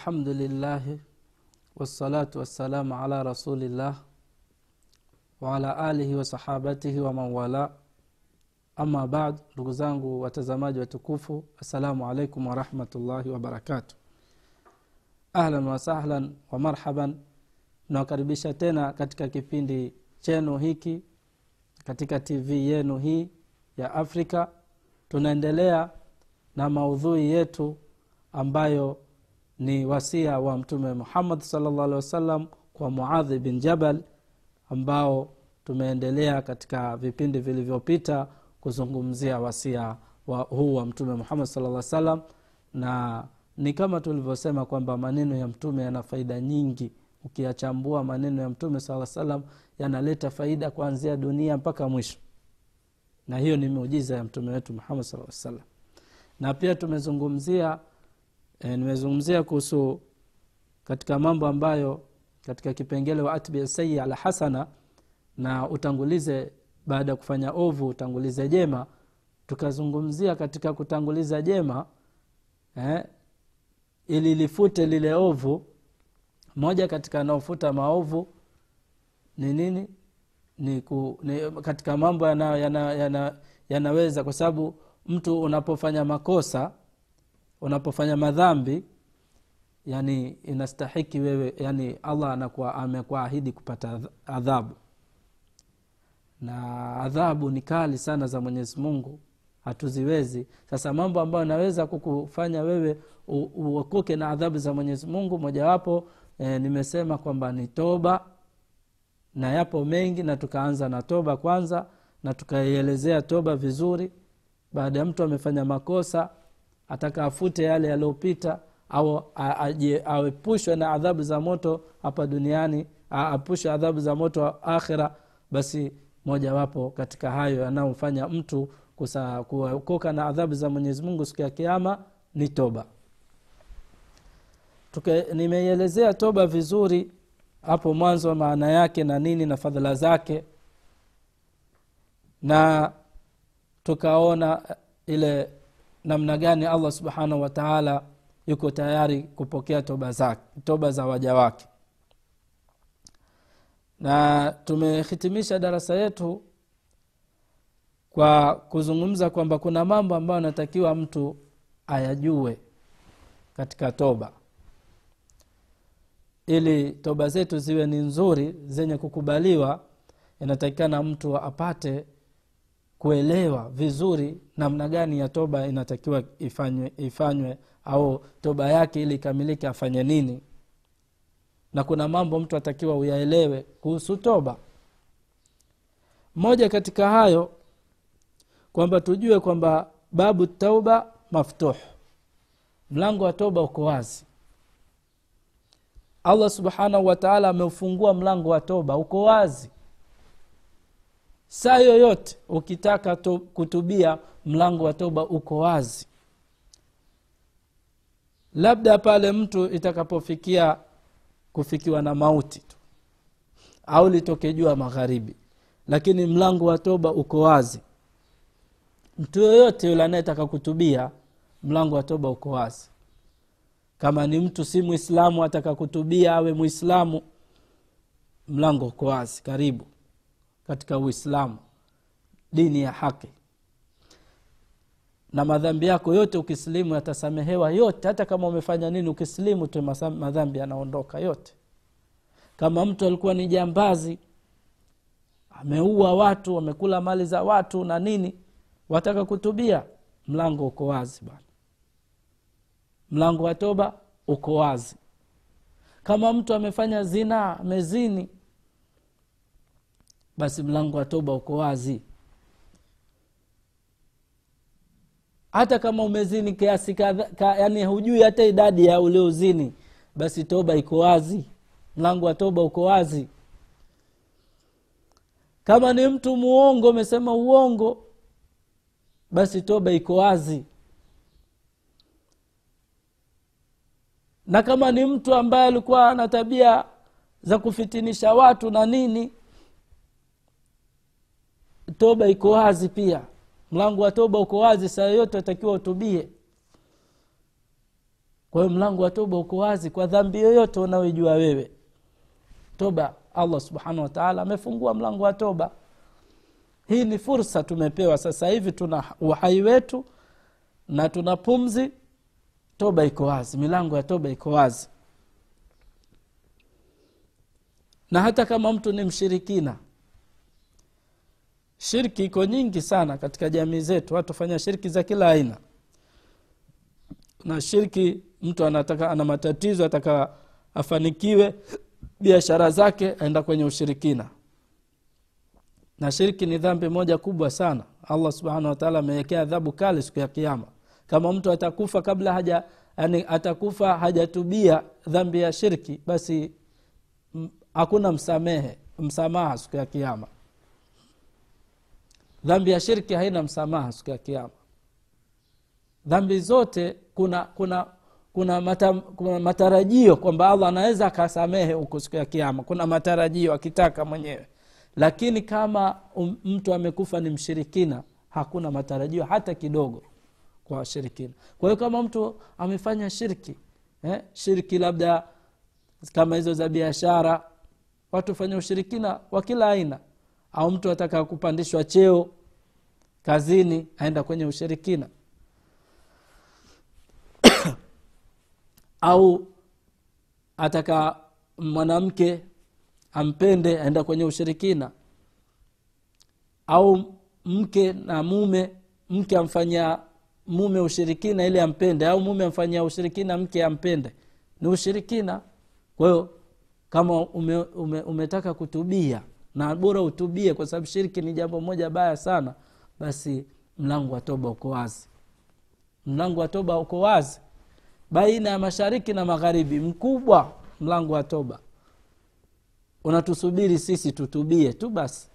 alhamdulillahi wassalatu wassalamu ala rasulillah waala alihi wasahabatihi wamanwala ama bad ndugu zangu watazamaji watukufu assalamu alaikum warahmatullahi wabarakatu ahlan wasahlan wa marhaban. Nawakaribisha tena katika kipindi chenu hiki katika tv yenu hii ya afrika. Tunaendelea na maudhui yetu ambayo ni wasia wa mtume muhammad salllah wasallam kwa muadhi bin jabal ambao tumeendelea katika vipindi vilivyopita kuzungumzia wasia wa huu wa mtume muhammad salllah salam na ni kama tulivyosema kwamba maneno ya mtume yana faida nyingi. Ukiyachambua maneno ya mtume saa salam yanaleta faida kuanzia dunia mpaka mwisho. Na hiyo ni miujiza ya mtume wetu muhammad saa salam na pia tumezungumzia e, nimezungumzia kuhusu katika mambo ambayo katika kipengele wa atbi sayi ala hasana na utangulize baada ya kufanya ovu utangulize jema. Tukazungumzia katika kutanguliza jema eh, ili lifute lile ovu. Moja katika anaofuta maovu ni nini? Ni, ku, ni katika mambo yana, yana, yana, yanaweza kwa sababu mtu unapofanya makosa unapofanya madhambi yani inastahiki wewe yani allah anakuwa amekuahidi kupata adhabu. Na adhabu ni kali sana za mwenyezi mungu hatuziwezi. Sasa mambo ambayo naweza kukufanya wewe uokoke na adhabu za mwenyezi mungu mojawapo e, nimesema kwamba ni toba na yapo mengi na tukaanza na toba kwanza na tukaielezea toba vizuri. Baada ya mtu amefanya makosa ataka afute yale yaliyopita au aepushwe na adhabu za moto hapa duniani aepushwe adhabu za moto akhira basi mojawapo katika hayo yanayomfanya mtu kuokoka na adhabu za mwenyezi mungu siku ya kiama ni toba. Nimeielezea toba vizuri hapo mwanzo maana yake na nini na fadhila zake. Na tukaona ile namna gani allah subhanahu wataala yuko tayari kupokea toba zake toba za waja wake. Na tumehitimisha darasa yetu kwa kuzungumza kwamba kuna mambo ambayo anatakiwa mtu ayajue katika toba. Ili toba zetu ziwe ni nzuri zenye kukubaliwa inatakikana mtu apate kuelewa vizuri namna gani ya toba inatakiwa ifanywe, ifanywe au toba yake ili ikamilike afanye nini. Na kuna mambo mtu atakiwa uyaelewe kuhusu toba. Moja katika hayo kwamba tujue kwamba babu tauba maftuh. Mlango wa toba uko wazi. Allah subhanahu wataala ameufungua mlango wa toba uko wazi saa yoyote ukitaka to, kutubia mlango wa toba uko wazi. Labda pale mtu itakapofikia kufikiwa na mauti tu au litoke jua magharibi lakini mlango wa toba uko wazi. Mtu yoyote yule anayetaka kutubia mlango wa toba uko wazi. Kama ni mtu si mwislamu ataka kutubia awe mwislamu mlango uko wazi karibu katika uislamu dini ya haki. Na madhambi yako yote ukisilimu yatasamehewa yote. Hata kama umefanya nini ukisilimu tu madhambi yanaondoka yote. Kama mtu alikuwa ni jambazi ameua watu amekula mali za watu na nini wataka kutubia mlango uko wazi bwana. Mlango wa toba uko wazi. Kama mtu amefanya zinaa amezini basi mlango wa toba uko wazi. Hata kama umezini kiasi ka, yani hujui hata idadi ya uliozini basi toba iko wazi. Mlango wa toba uko wazi. Kama ni mtu muongo umesema uongo basi toba iko wazi. Na kama ni mtu ambaye alikuwa ana tabia za kufitinisha watu na nini toba iko wazi pia. Mlango wa toba uko wazi saa yoyote watakiwa utubie. Kwa hiyo mlango wa toba uko wazi kwa dhambi yoyote unaoijua wewe. Toba allah subhanahu wataala amefungua mlango wa toba. Hii ni fursa tumepewa. Sasa hivi tuna uhai wetu na tuna pumzi. Toba iko wazi milango ya toba iko wazi. Na hata kama mtu ni mshirikina shirki iko nyingi sana katika jamii zetu watu fanya shirki za kila aina. Na shirki mtu anataka ana matatizo ataka afanikiwe biashara zake aenda kwenye ushirikina. Na shirki ni dhambi moja kubwa sana. Allah subhanahu wataala amewekea adhabu kali siku ya kiama kama mtu atakufa kabla haja yani atakufa hajatubia dhambi ya shirki basi hakuna msamehe msamaha siku ya kiama dhambi ya shirki haina msamaha siku ya kiama dhambi zote kuna kuna kuna, mata, kuna matarajio kwamba allah anaweza akasamehe huku siku ya kiama kuna matarajio akitaka mwenyewe. Lakini kama um, mtu amekufa ni mshirikina hakuna matarajio hata kidogo kwa washirikina. Kwa hiyo kama mtu amefanya shirki eh, shirki labda kama hizo za biashara watu fanya ushirikina wa kila aina au mtu ataka kupandishwa cheo kazini aenda kwenye ushirikina. Au ataka mwanamke ampende aenda kwenye ushirikina. Au mke na mume mke amfanyia mume ushirikina ili ampende au mume amfanyia ushirikina mke ampende. Ni ushirikina. Kwa hiyo kama ume, ume, umetaka kutubia na bora utubie kwa sababu shiriki ni jambo moja baya sana basi mlango wa toba uko wazi. Mlango wa toba uko wazi. Baina ya mashariki na magharibi mkubwa mlango wa toba. Unatusubiri sisi tutubie tu basi.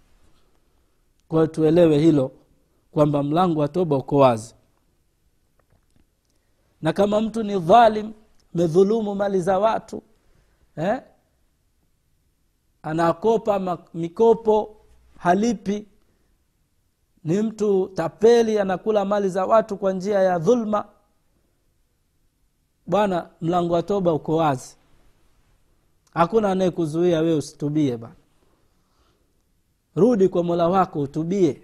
Kwa hiyo tuelewe hilo kwamba mlango wa toba uko wazi. Na kama mtu ni dhalim medhulumu mali za watu eh? Anakopa mikopo halipi. Ni mtu tapeli anakula mali za watu kwa njia ya dhulma. Bwana mlango wa toba uko wazi. Hakuna anayekuzuia wewe usitubie bana rudi kwa mola wako utubie.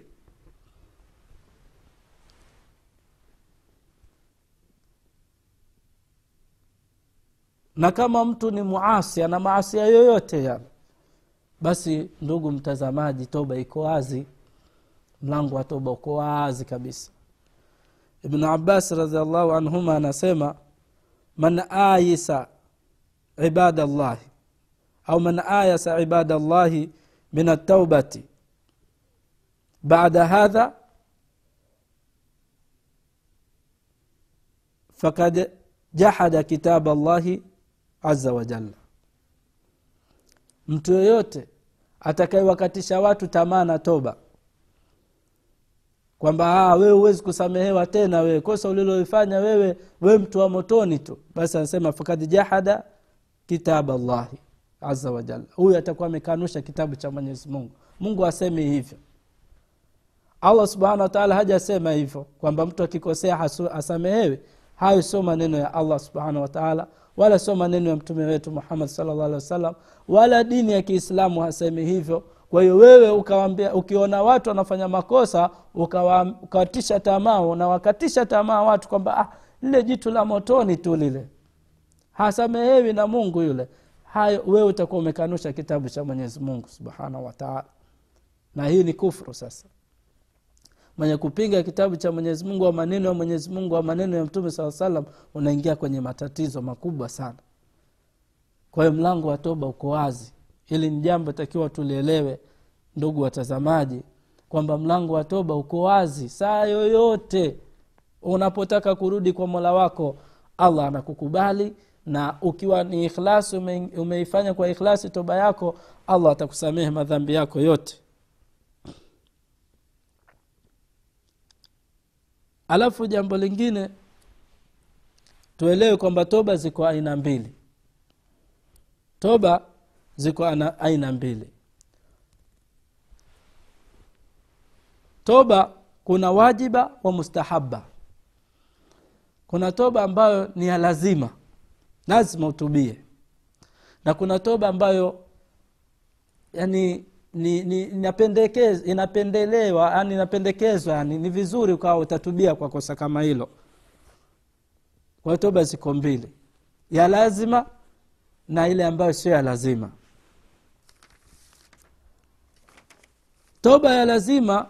Na kama mtu ni muasi ana maasia yoyote yani basi ndugu mtazamaji toba iko wazi. Mlango wa toba uko wazi kabisa. Ibnu abbas radiallahu anhuma anasema man ayisa ibadallahi au man ayasa ibadallahi min ataubati bada hadha fakad jahada kitab llahi aza wajalla mtu yoyote atakayewakatisha watu tamaa na toba. Kwamba wewe huwezi kusamehewa tena wewe kosa ulilofanya wewe we mtu wa motoni tu. Basi anasema fakad jahada kitab llahi aza wajalla huyu atakuwa amekanusha kitabu cha mwenyezi mungu. Mungu asemi hivyo. Allah subhanahu wataala hajasema hivyo kwamba mtu akikosea asamehewe. Hayo sio maneno ya allah subhanahu wataala wala sio maneno ya mtume wetu muhammad salllah alih wasallam wala dini ya kiislamu hasemi hivyo. Kwa hiyo wewe ukawambia ukiona watu wanafanya makosa ukawatisha tamaa unawakatisha tamaa watu kwamba ah, lile jitu la motoni tu lile. Hasamehewi na mungu yule. Hayo wewe utakuwa umekanusha kitabu cha mwenyezi mungu subhanahu wataala na hii ni kufru sasa mwenye kupinga kitabu cha mwenyezi mungu au maneno ya mwenyezi mungu au maneno ya mtume saa salam unaingia kwenye matatizo makubwa sana. Kwa hiyo mlango wa toba uko wazi. Hili ni jambo takiwa tulielewe ndugu watazamaji kwamba mlango wa toba uko wazi saa yoyote. Unapotaka kurudi kwa mola wako allah anakukubali na ukiwa ni ikhlasi ume, umeifanya kwa ikhlasi toba yako allah atakusamehe madhambi yako yote alafu jambo lingine tuelewe kwamba toba ziko aina mbili. Toba ziko ana, aina mbili. Toba kuna wajiba wa mustahaba. Kuna toba ambayo ni ya lazima lazima utubie. Na kuna toba ambayo yani ni, ni inapendekez, inapendelewa yani inapendekezwa yani ni vizuri ukawa utatubia kwa kosa kama hilo. Kwa toba ziko mbili ya lazima na ile ambayo sio ya lazima. Toba ya lazima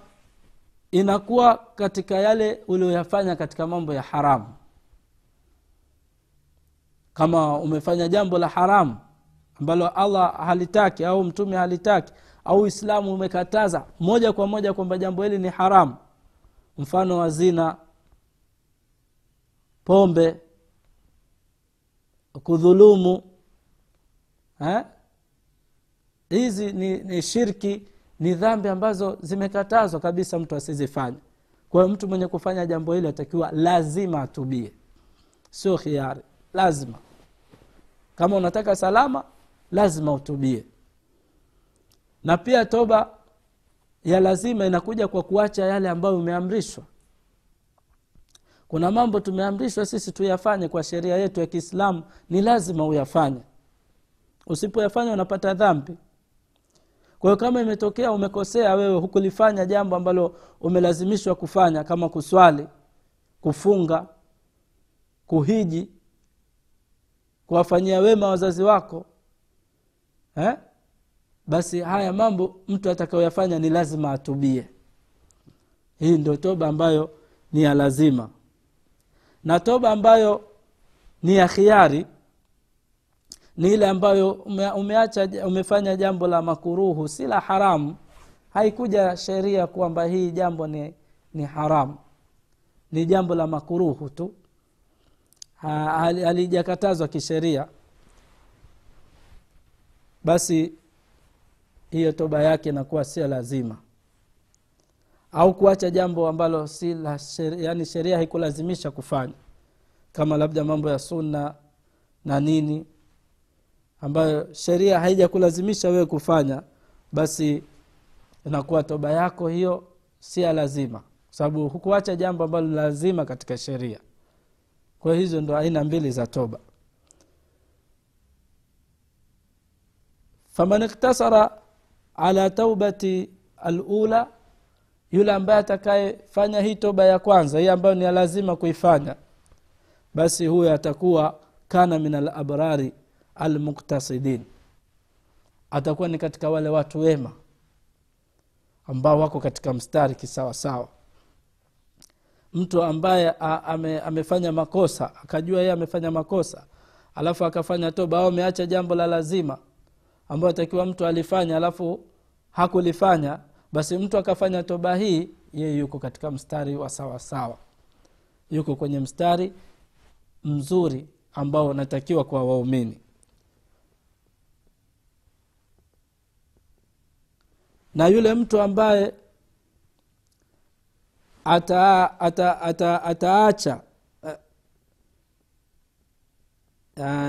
inakuwa katika yale ulioyafanya katika mambo ya haramu. Kama umefanya jambo la haramu ambalo allah halitaki au mtume halitaki au uislamu umekataza moja kwa moja kwamba jambo hili ni haramu mfano wa zina pombe kudhulumu eh? hizi ni, ni shirki ni dhambi ambazo zimekatazwa kabisa mtu asizifanye. Kwa mtu mwenye kufanya jambo hili atakiwa lazima atubie. Sio khiari lazima. Kama unataka salama lazima utubie na pia toba ya lazima inakuja kwa kuacha yale ambayo umeamrishwa. Kuna mambo tumeamrishwa sisi tuyafanye kwa sheria yetu ya kiislamu ni lazima uyafanye. Usipoyafanya unapata dhambi. Kwa kama imetokea umekosea wewe hukulifanya jambo ambalo umelazimishwa kufanya kama kuswali kufunga kuhiji kuwafanyia wema wazazi wako eh? Basi haya mambo mtu atakayoyafanya ni lazima atubie. Hii ndio toba ambayo ni ya lazima. Na toba ambayo ni ya khiari ni ile ambayo ume, umeacha umefanya jambo la makuruhu si la haramu. Haikuja sheria kwamba hii jambo ni, ni haramu. Ni jambo la makuruhu tu. Halijakatazwa kisheria. Basi hiyo toba yake inakuwa sio lazima. Au kuacha jambo ambalo si la sheria, yani sheria haikulazimisha kufanya. Kama labda mambo ya sunna na nini ambayo sheria haijakulazimisha wewe kufanya basi inakuwa toba yako hiyo si ya lazima. Kwa sababu hukuacha jambo ambalo lazima katika sheria. Kwa hizo ndo aina mbili za toba. Faman iktasara ala taubati alula yule ambaye atakayefanya hii toba ya kwanza hii ambayo ni lazima kuifanya basi huyo atakuwa kana min alabrari almuktasidin atakuwa ni katika wale watu wema ambao wako katika mstari kisawasawa. Mtu ambaye ame, amefanya makosa akajua yeye amefanya makosa alafu akafanya toba au ameacha jambo la lazima ambayo atakiwa mtu alifanya alafu hakulifanya basi mtu akafanya toba hii yeye yuko katika mstari wa sawasawa sawa. yuko kwenye mstari mzuri ambao unatakiwa kwa waumini na yule mtu ambaye ata, ata, ata, ataacha uh,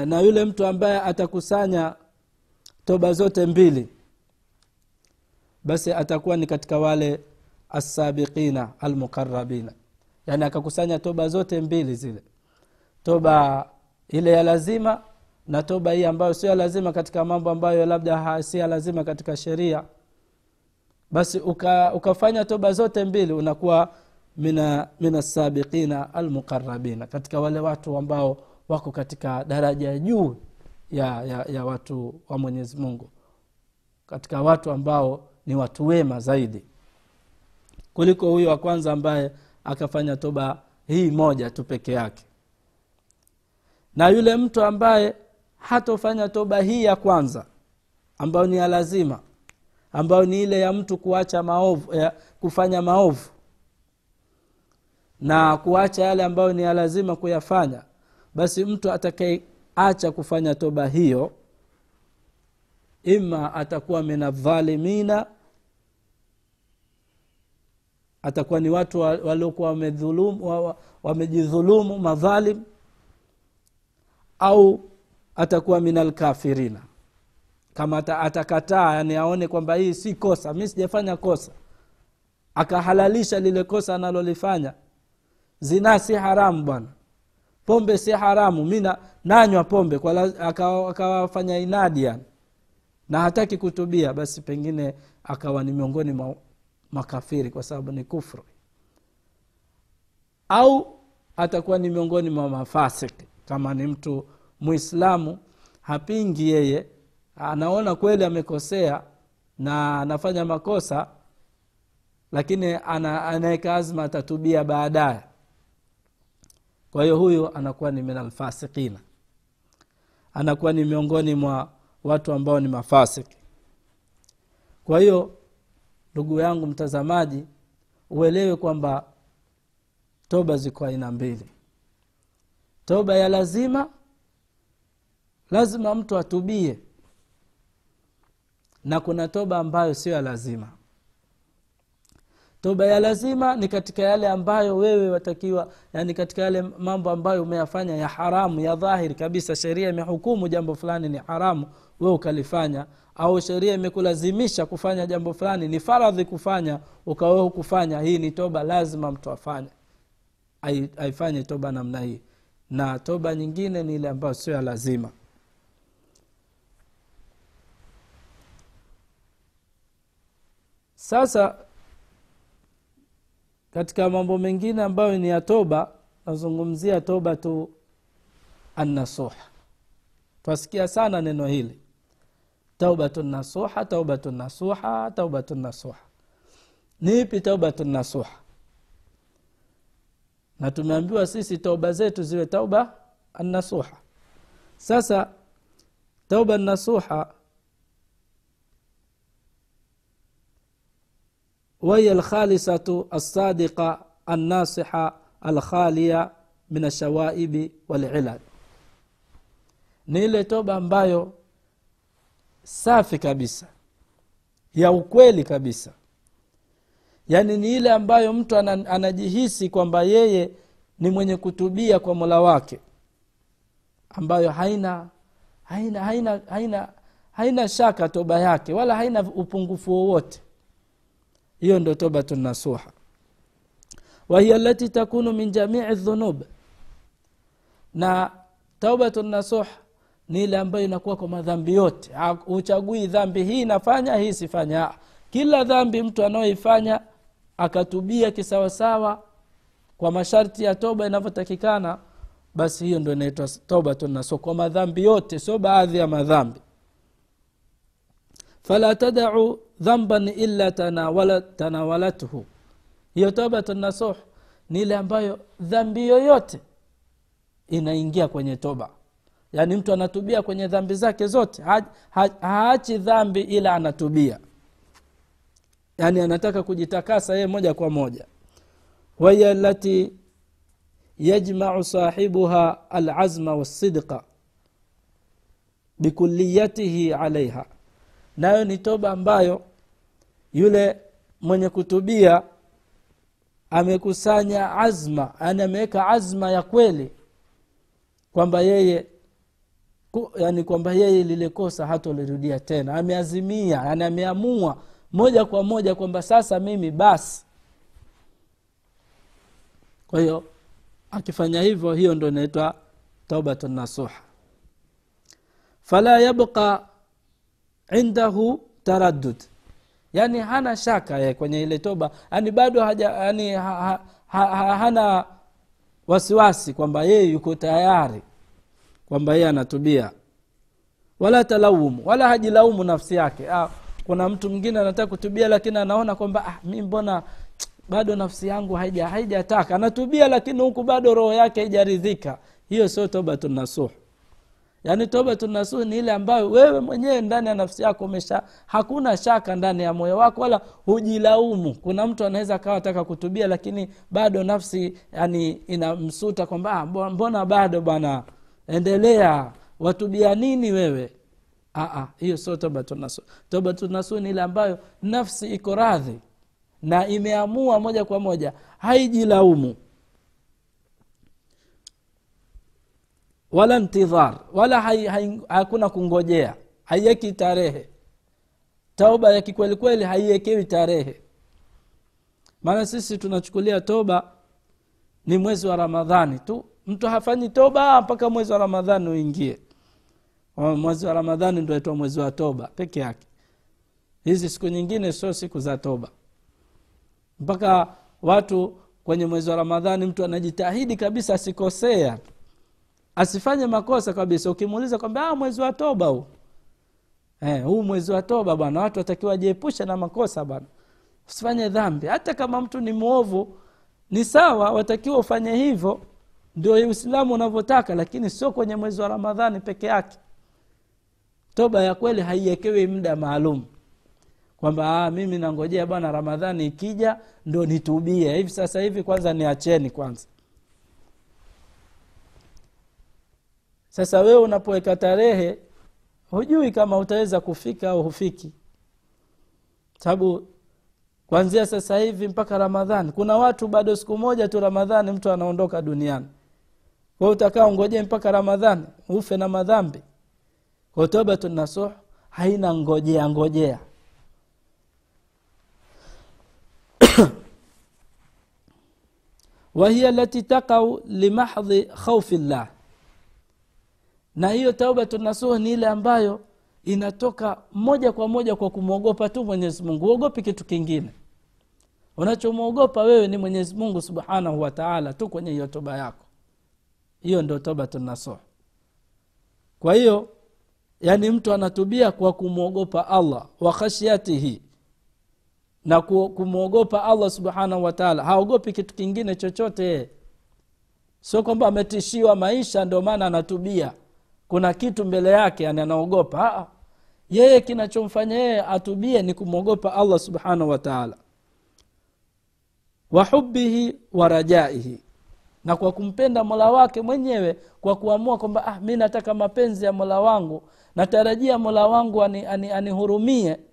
na yule mtu ambaye atakusanya toba zote mbili basi atakuwa ni katika wale assabiqina almuqarabina yaani akakusanya toba zote mbili zile. Toba ile ya lazima na toba hii ambayo sio lazima katika mambo ambayo labda si lazima katika sheria. Basi uka, ukafanya toba zote mbili unakuwa mina mina sabiqina almuqarabina katika wale watu ambao wako katika daraja ya juu ya, ya, ya watu wa mwenyezi mungu. Katika watu ambao ni watu wema zaidi. Kuliko huyo wa kwanza ambaye akafanya toba hii moja tu peke yake. Na yule mtu ambaye hatofanya toba hii ya kwanza ambayo ni ya lazima ambayo ni ile ya mtu kuacha maovu ya kufanya maovu na kuacha yale ambayo ni ya lazima kuyafanya basi mtu atakayeacha kufanya toba hiyo. Ima atakuwa minadhalimina atakuwa ni watu waliokuwa wamejidhulumu madhalim. Au atakuwa minalkafirina kama atakataa yani aone kwamba hii si kosa mi sijafanya kosa. Akahalalisha lile kosa analolifanya. Zinaa si haramu bwana. Pombe si haramu. Mi na- nanywa pombe kwa akawafanya inadi yani na hataki kutubia basi pengine akawa ni miongoni mwa makafiri kwa sababu ni kufru. Au atakuwa ni miongoni mwa mafasiki kama ni mtu mwislamu hapingi yeye. Anaona kweli amekosea na anafanya makosa lakini ana, anaweka azma atatubia baadaye. Kwa hiyo huyu anakuwa ni min alfasikina anakuwa ni miongoni mwa watu ambao ni mafasiki. Kwa hiyo ndugu yangu mtazamaji uelewe kwamba toba ziko aina mbili. Toba ya lazima lazima mtu atubie na kuna toba ambayo sio ya lazima toba ya lazima ni katika yale ambayo wewe watakiwa yani katika yale mambo ambayo umeyafanya ya haramu ya dhahiri kabisa. Sheria imehukumu jambo fulani ni haramu we ukalifanya. Au sheria imekulazimisha kufanya jambo fulani ni faradhi kufanya ukawewe kufanya hii ni toba lazima mtu afanye. Aifanye toba namna hii. Na toba nyingine ni ile ambayo sio ya lazima. Sasa katika mambo mengine ambayo ni ya toba nazungumzia toba tu annasuha. Twasikia sana neno hili. Taubatu nasuha taubatu nasuha taubatu nasuha. Ni ipi taubatu nasuha? Na tumeambiwa sisi tauba zetu ziwe tauba annasuha. Sasa tauba nasuha وهي الخالصة الصادقة الناصحة الخالية من الشوائب والعلل ni ile toba ambayo safi kabisa ya ukweli kabisa yaani ni ile ambayo mtu ana- anajihisi kwamba yeye ni mwenye kutubia kwa mola wake ambayo haina haina haina haina haina shaka toba yake wala haina upungufu wowote hiyo ndio tobatu nasuha. Wahiya lati takunu min jamii dhunub. Na taubatu nasuha ni ile ambayo inakuwa kwa madhambi yote. Uchagui dhambi hii nafanya hii sifanya kila dhambi mtu anayoifanya akatubia kisawasawa kwa masharti ya toba inavyotakikana basi hiyo ndo inaitwa taubatu nasuha kwa madhambi yote sio baadhi ya madhambi fala tadau dhamban illa tanawalathu hiyo tobatu nasuh ni ile ambayo dhambi yoyote inaingia kwenye toba. Yaani mtu anatubia kwenye dhambi zake zote Ha- ha- haachi dhambi ila anatubia. Yaani anataka kujitakasa yeye moja kwa moja. Wahiya lati yajmau sahibuha alazma wassidqa bikuliyatihi alaiha nayo ni toba ambayo yule mwenye kutubia amekusanya azma yani ameweka azma ya kweli kwamba yeye yani kwamba yeye lile kosa hatolirudia tena. Ameazimia yani ameamua moja kwa moja kwamba sasa mimi basi. Kwa hiyo akifanya hivyo hiyo ndo inaitwa taubatu nasuha. Fala yabqa indahu taraddud. Yani hana shaka ye kwenye ile toba. Yani bado haja yani ha, ha, ha, ha, hana wasiwasi kwamba yeye yuko tayari kwamba yeye anatubia. Wala talaumu wala hajilaumu nafsi yake. Ah, kuna mtu mwingine anataka kutubia lakini anaona kwamba ah, mi mbona bado nafsi yangu haija haijataka. Anatubia lakini huku bado roho yake haijaridhika. Hiyo sio toba nasuh yaani tobatu nasuhi ni ile ambayo wewe mwenyewe ndani ya nafsi yako umesha hakuna shaka ndani ya moyo wako wala hujilaumu. Kuna mtu anaweza akawa ataka kutubia lakini bado nafsi yani inamsuta kwamba ah, mbona bado bwana? Endelea watubia nini wewe? Hiyo sio tobatunasuhi ni ile ambayo nafsi iko radhi na imeamua moja kwa moja haijilaumu wala ntidhar wala hakuna kungojea haiweki tarehe. Tauba ya kikwelikweli haiwekewi tarehe. Maana sisi tunachukulia toba ni mwezi wa ramadhani tu. Mtu hafanyi toba mpaka mwezi wa ramadhani uingie. Mwezi wa ramadhani ndo aitwa mwezi wa toba peke yake. Hizi siku nyingine sio siku za toba. Mpaka watu kwenye mwezi wa ramadhani mtu anajitahidi kabisa asikosea asifanye makosa kabisa. Ukimuuliza kwamba mwezi wa toba huu. Eh, huu mwezi wa toba bwana watu watakiwa wajiepusha na makosa bwana. Usifanye dhambi. Hata kama mtu ni mwovu ni sawa watakiwa ufanye hivyo. Ndio uislamu unavyotaka lakini sio kwenye mwezi wa ramadhani peke yake. Toba ya kweli haiekewi muda maalum. Kwamba mimi nangojea bwana ramadhani ikija ndo nitubie. Hivi sasa hivi kwanza niacheni kwanza sasa wewe unapoweka tarehe hujui kama utaweza kufika au hufiki. Sababu kwanzia sasa hivi mpaka ramadhani kuna watu bado siku moja tu ramadhani mtu anaondoka duniani. Kwa utakaa ungojee mpaka ramadhani ufe na madhambi. Kwa tobatu nasuh haina ngojea ngojea. Wahiya lati taqau limahdhi khaufi llah na hiyo taubatu nasuh ni ile ambayo inatoka moja kwa moja kwa kumwogopa tu mwenyezi mungu. Uogopi kitu kingine. Unachomwogopa wewe ni mwenyezi mungu subhanahu wataala tu kwenye hiyo toba yako. Hiyo ndio tobatu nasuh kwa hiyo yaani mtu anatubia kwa kumwogopa allah wa khashyatihi na kumwogopa allah subhanahu wataala haogopi kitu kingine chochote. Sio kwamba ametishiwa maisha ndio maana anatubia kuna kitu mbele yake yani anaogopa. Yeye kinachomfanya yeye atubie ni kumwogopa allah subhanahu wataala wahubihi wa rajaihi. Na kwa kumpenda mola wake mwenyewe kwa kuamua kwamba ah, mi nataka mapenzi ya mola wangu natarajia mola wangu anihurumie ani, ani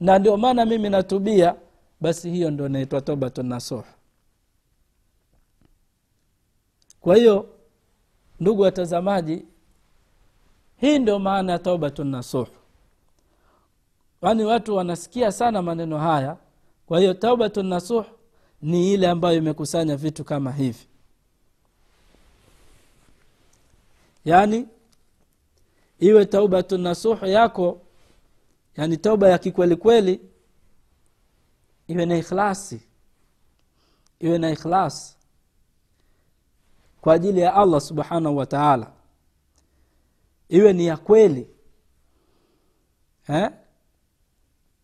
na ndio maana mimi natubia basi hiyo ndo inaitwa tobatu nasuh. Kwa hiyo ndugu watazamaji hii ndio maana ya taubatu nasuh. Kwani watu wanasikia sana maneno haya. Kwa hiyo taubatu nasuh ni ile ambayo imekusanya vitu kama hivi. Yaani iwe taubatu nasuh yako yani tauba ya kikwelikweli iwe na ikhlasi. Iwe na ikhlasi. Kwa ajili ya allah subhanahu wa taala iwe ni ya kweli. Eh?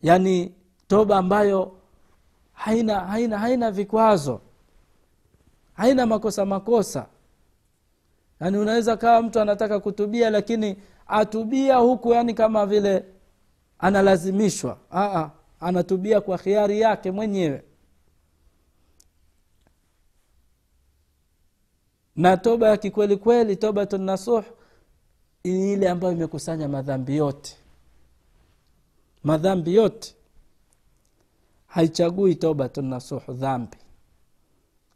yaani toba ambayo haina haina haina vikwazo. Haina makosa makosa. Yaani unaweza kawa mtu anataka kutubia lakini atubia huku yani kama vile analazimishwa. Aa, anatubia kwa khiari yake mwenyewe. Na toba ya kikweli kweli tobatu nasuh ile ambayo imekusanya madhambi yote. Madhambi yote haichagui tobatu nasuhu dhambi.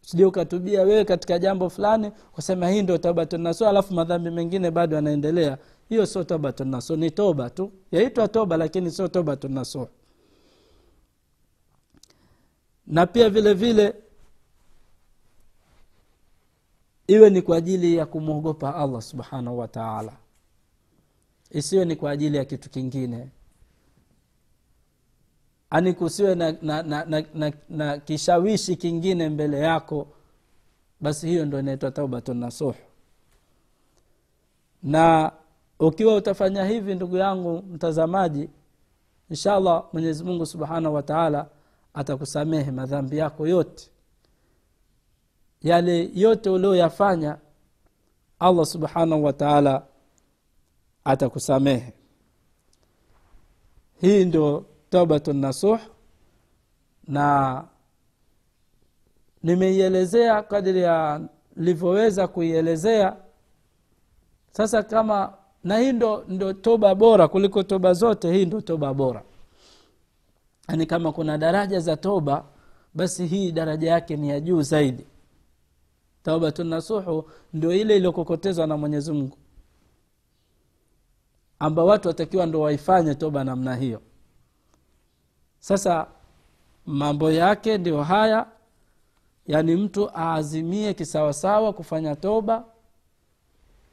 Sijui ukatubia wewe katika jambo fulani kasema hii ndio tobatu nasuh alafu madhambi mengine bado yanaendelea. Hiyo sio tobatu nasuh ni toba tu. Yaitwa toba lakini sio tobatu nasuh na pia vile vile iwe ni kwa ajili ya kumwogopa allah subhanahu wa taala isiwe ni kwa ajili ya kitu kingine. Ani kusiwe na, na, na, na, na, na kishawishi kingine mbele yako basi hiyo ndo inaitwa taubatu nasuh. Na ukiwa utafanya hivi ndugu yangu mtazamaji inshallah mwenyezi mungu subhanahu wa taala atakusamehe madhambi yako yote. Yale yote ulioyafanya allah subhanahu wa taala atakusamehe hii ndio taubatu nasuh na nimeielezea kadiri ya livyoweza kuielezea. Sasa kama na hii ndo, ndo toba bora kuliko toba zote hii ndo toba bora. Yaani kama kuna daraja za toba basi hii daraja yake ni ya juu zaidi. Taubatu nasuhu ndio ile iliyokokotezwa na mwenyezi mungu amba watu watakiwa ndo waifanye toba namna hiyo. Sasa mambo yake ndio haya. Yaani mtu aazimie kisawasawa kufanya toba.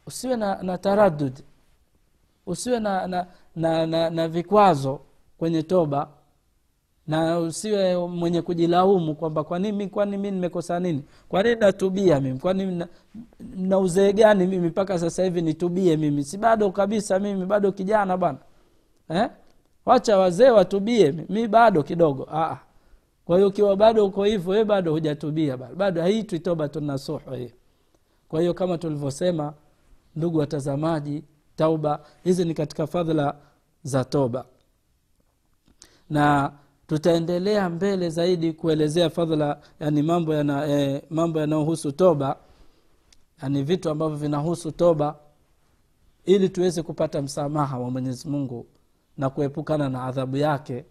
Usiwe na, na taradud usiwe na, na, na, na, na vikwazo kwenye toba na usiwe mwenye kujilaumu kwamba kwanini kwani mi nimekosa nini? Kwanini natubia mimi? Kwani na, uzee gani mimi mpaka sasa hivi nitubie mimi? Si bado kabisa mimi bado kijana bwana. Eh? wacha wazee watubie mi bado kidogo. Aa. kwa hiyo ukiwa bado uko hivyo we bado hujatubia bado. Haitwi toba tunasuhu hii. Kwa hiyo kama tulivyosema ndugu watazamaji tauba hizi ni katika fadhila za toba. Na tutaendelea mbele zaidi kuelezea fadhila yani mambo yana eh, mambo yanayohusu toba yani vitu ambavyo vinahusu toba ili tuweze kupata msamaha wa mwenyezi mungu na kuepukana na adhabu yake.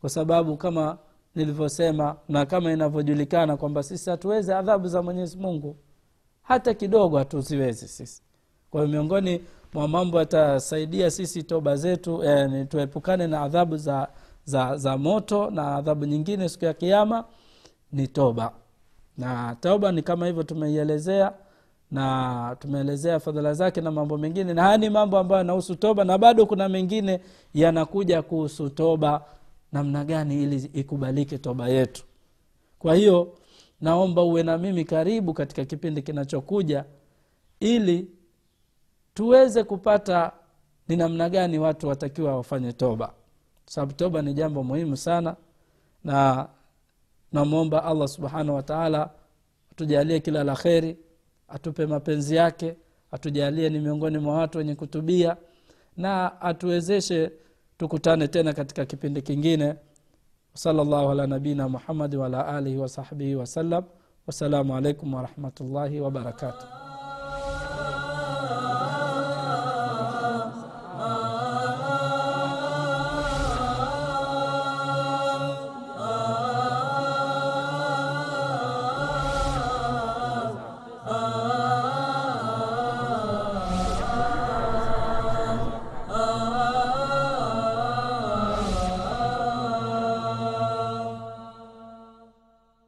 Kwa sababu kama nilivyosema na kama inavyojulikana kwamba sisi hatuwezi adhabu za mwenyezi mungu hata kidogo hatuziwezi sisi. Kwa hiyo miongoni mwa mambo yatasaidia sisi toba zetu eh, tuepukane na adhabu za za za moto na adhabu nyingine siku ya kiama ni toba. Na toba ni kama hivyo tumeielezea na tumeelezea fadhila zake na mambo mengine. Na haya ni mambo ambayo yanahusu toba na bado kuna mengine yanakuja kuhusu toba namna gani ili ikubalike toba yetu. Kwa hiyo naomba uwe na mimi karibu katika kipindi kinachokuja ili tuweze kupata ni namna gani watu watakiwa wafanye toba sababu toba ni jambo muhimu sana. Na namwomba allah subhanahu wataala atujalie kila la kheri atupe mapenzi yake atujalie ni miongoni mwa watu wenye kutubia na atuwezeshe tukutane tena katika kipindi kingine. Salllahu ala nabina muhamadi waala alihi wasahbihi wasallam wassalamu alaikum warahmatullahi wabarakatuh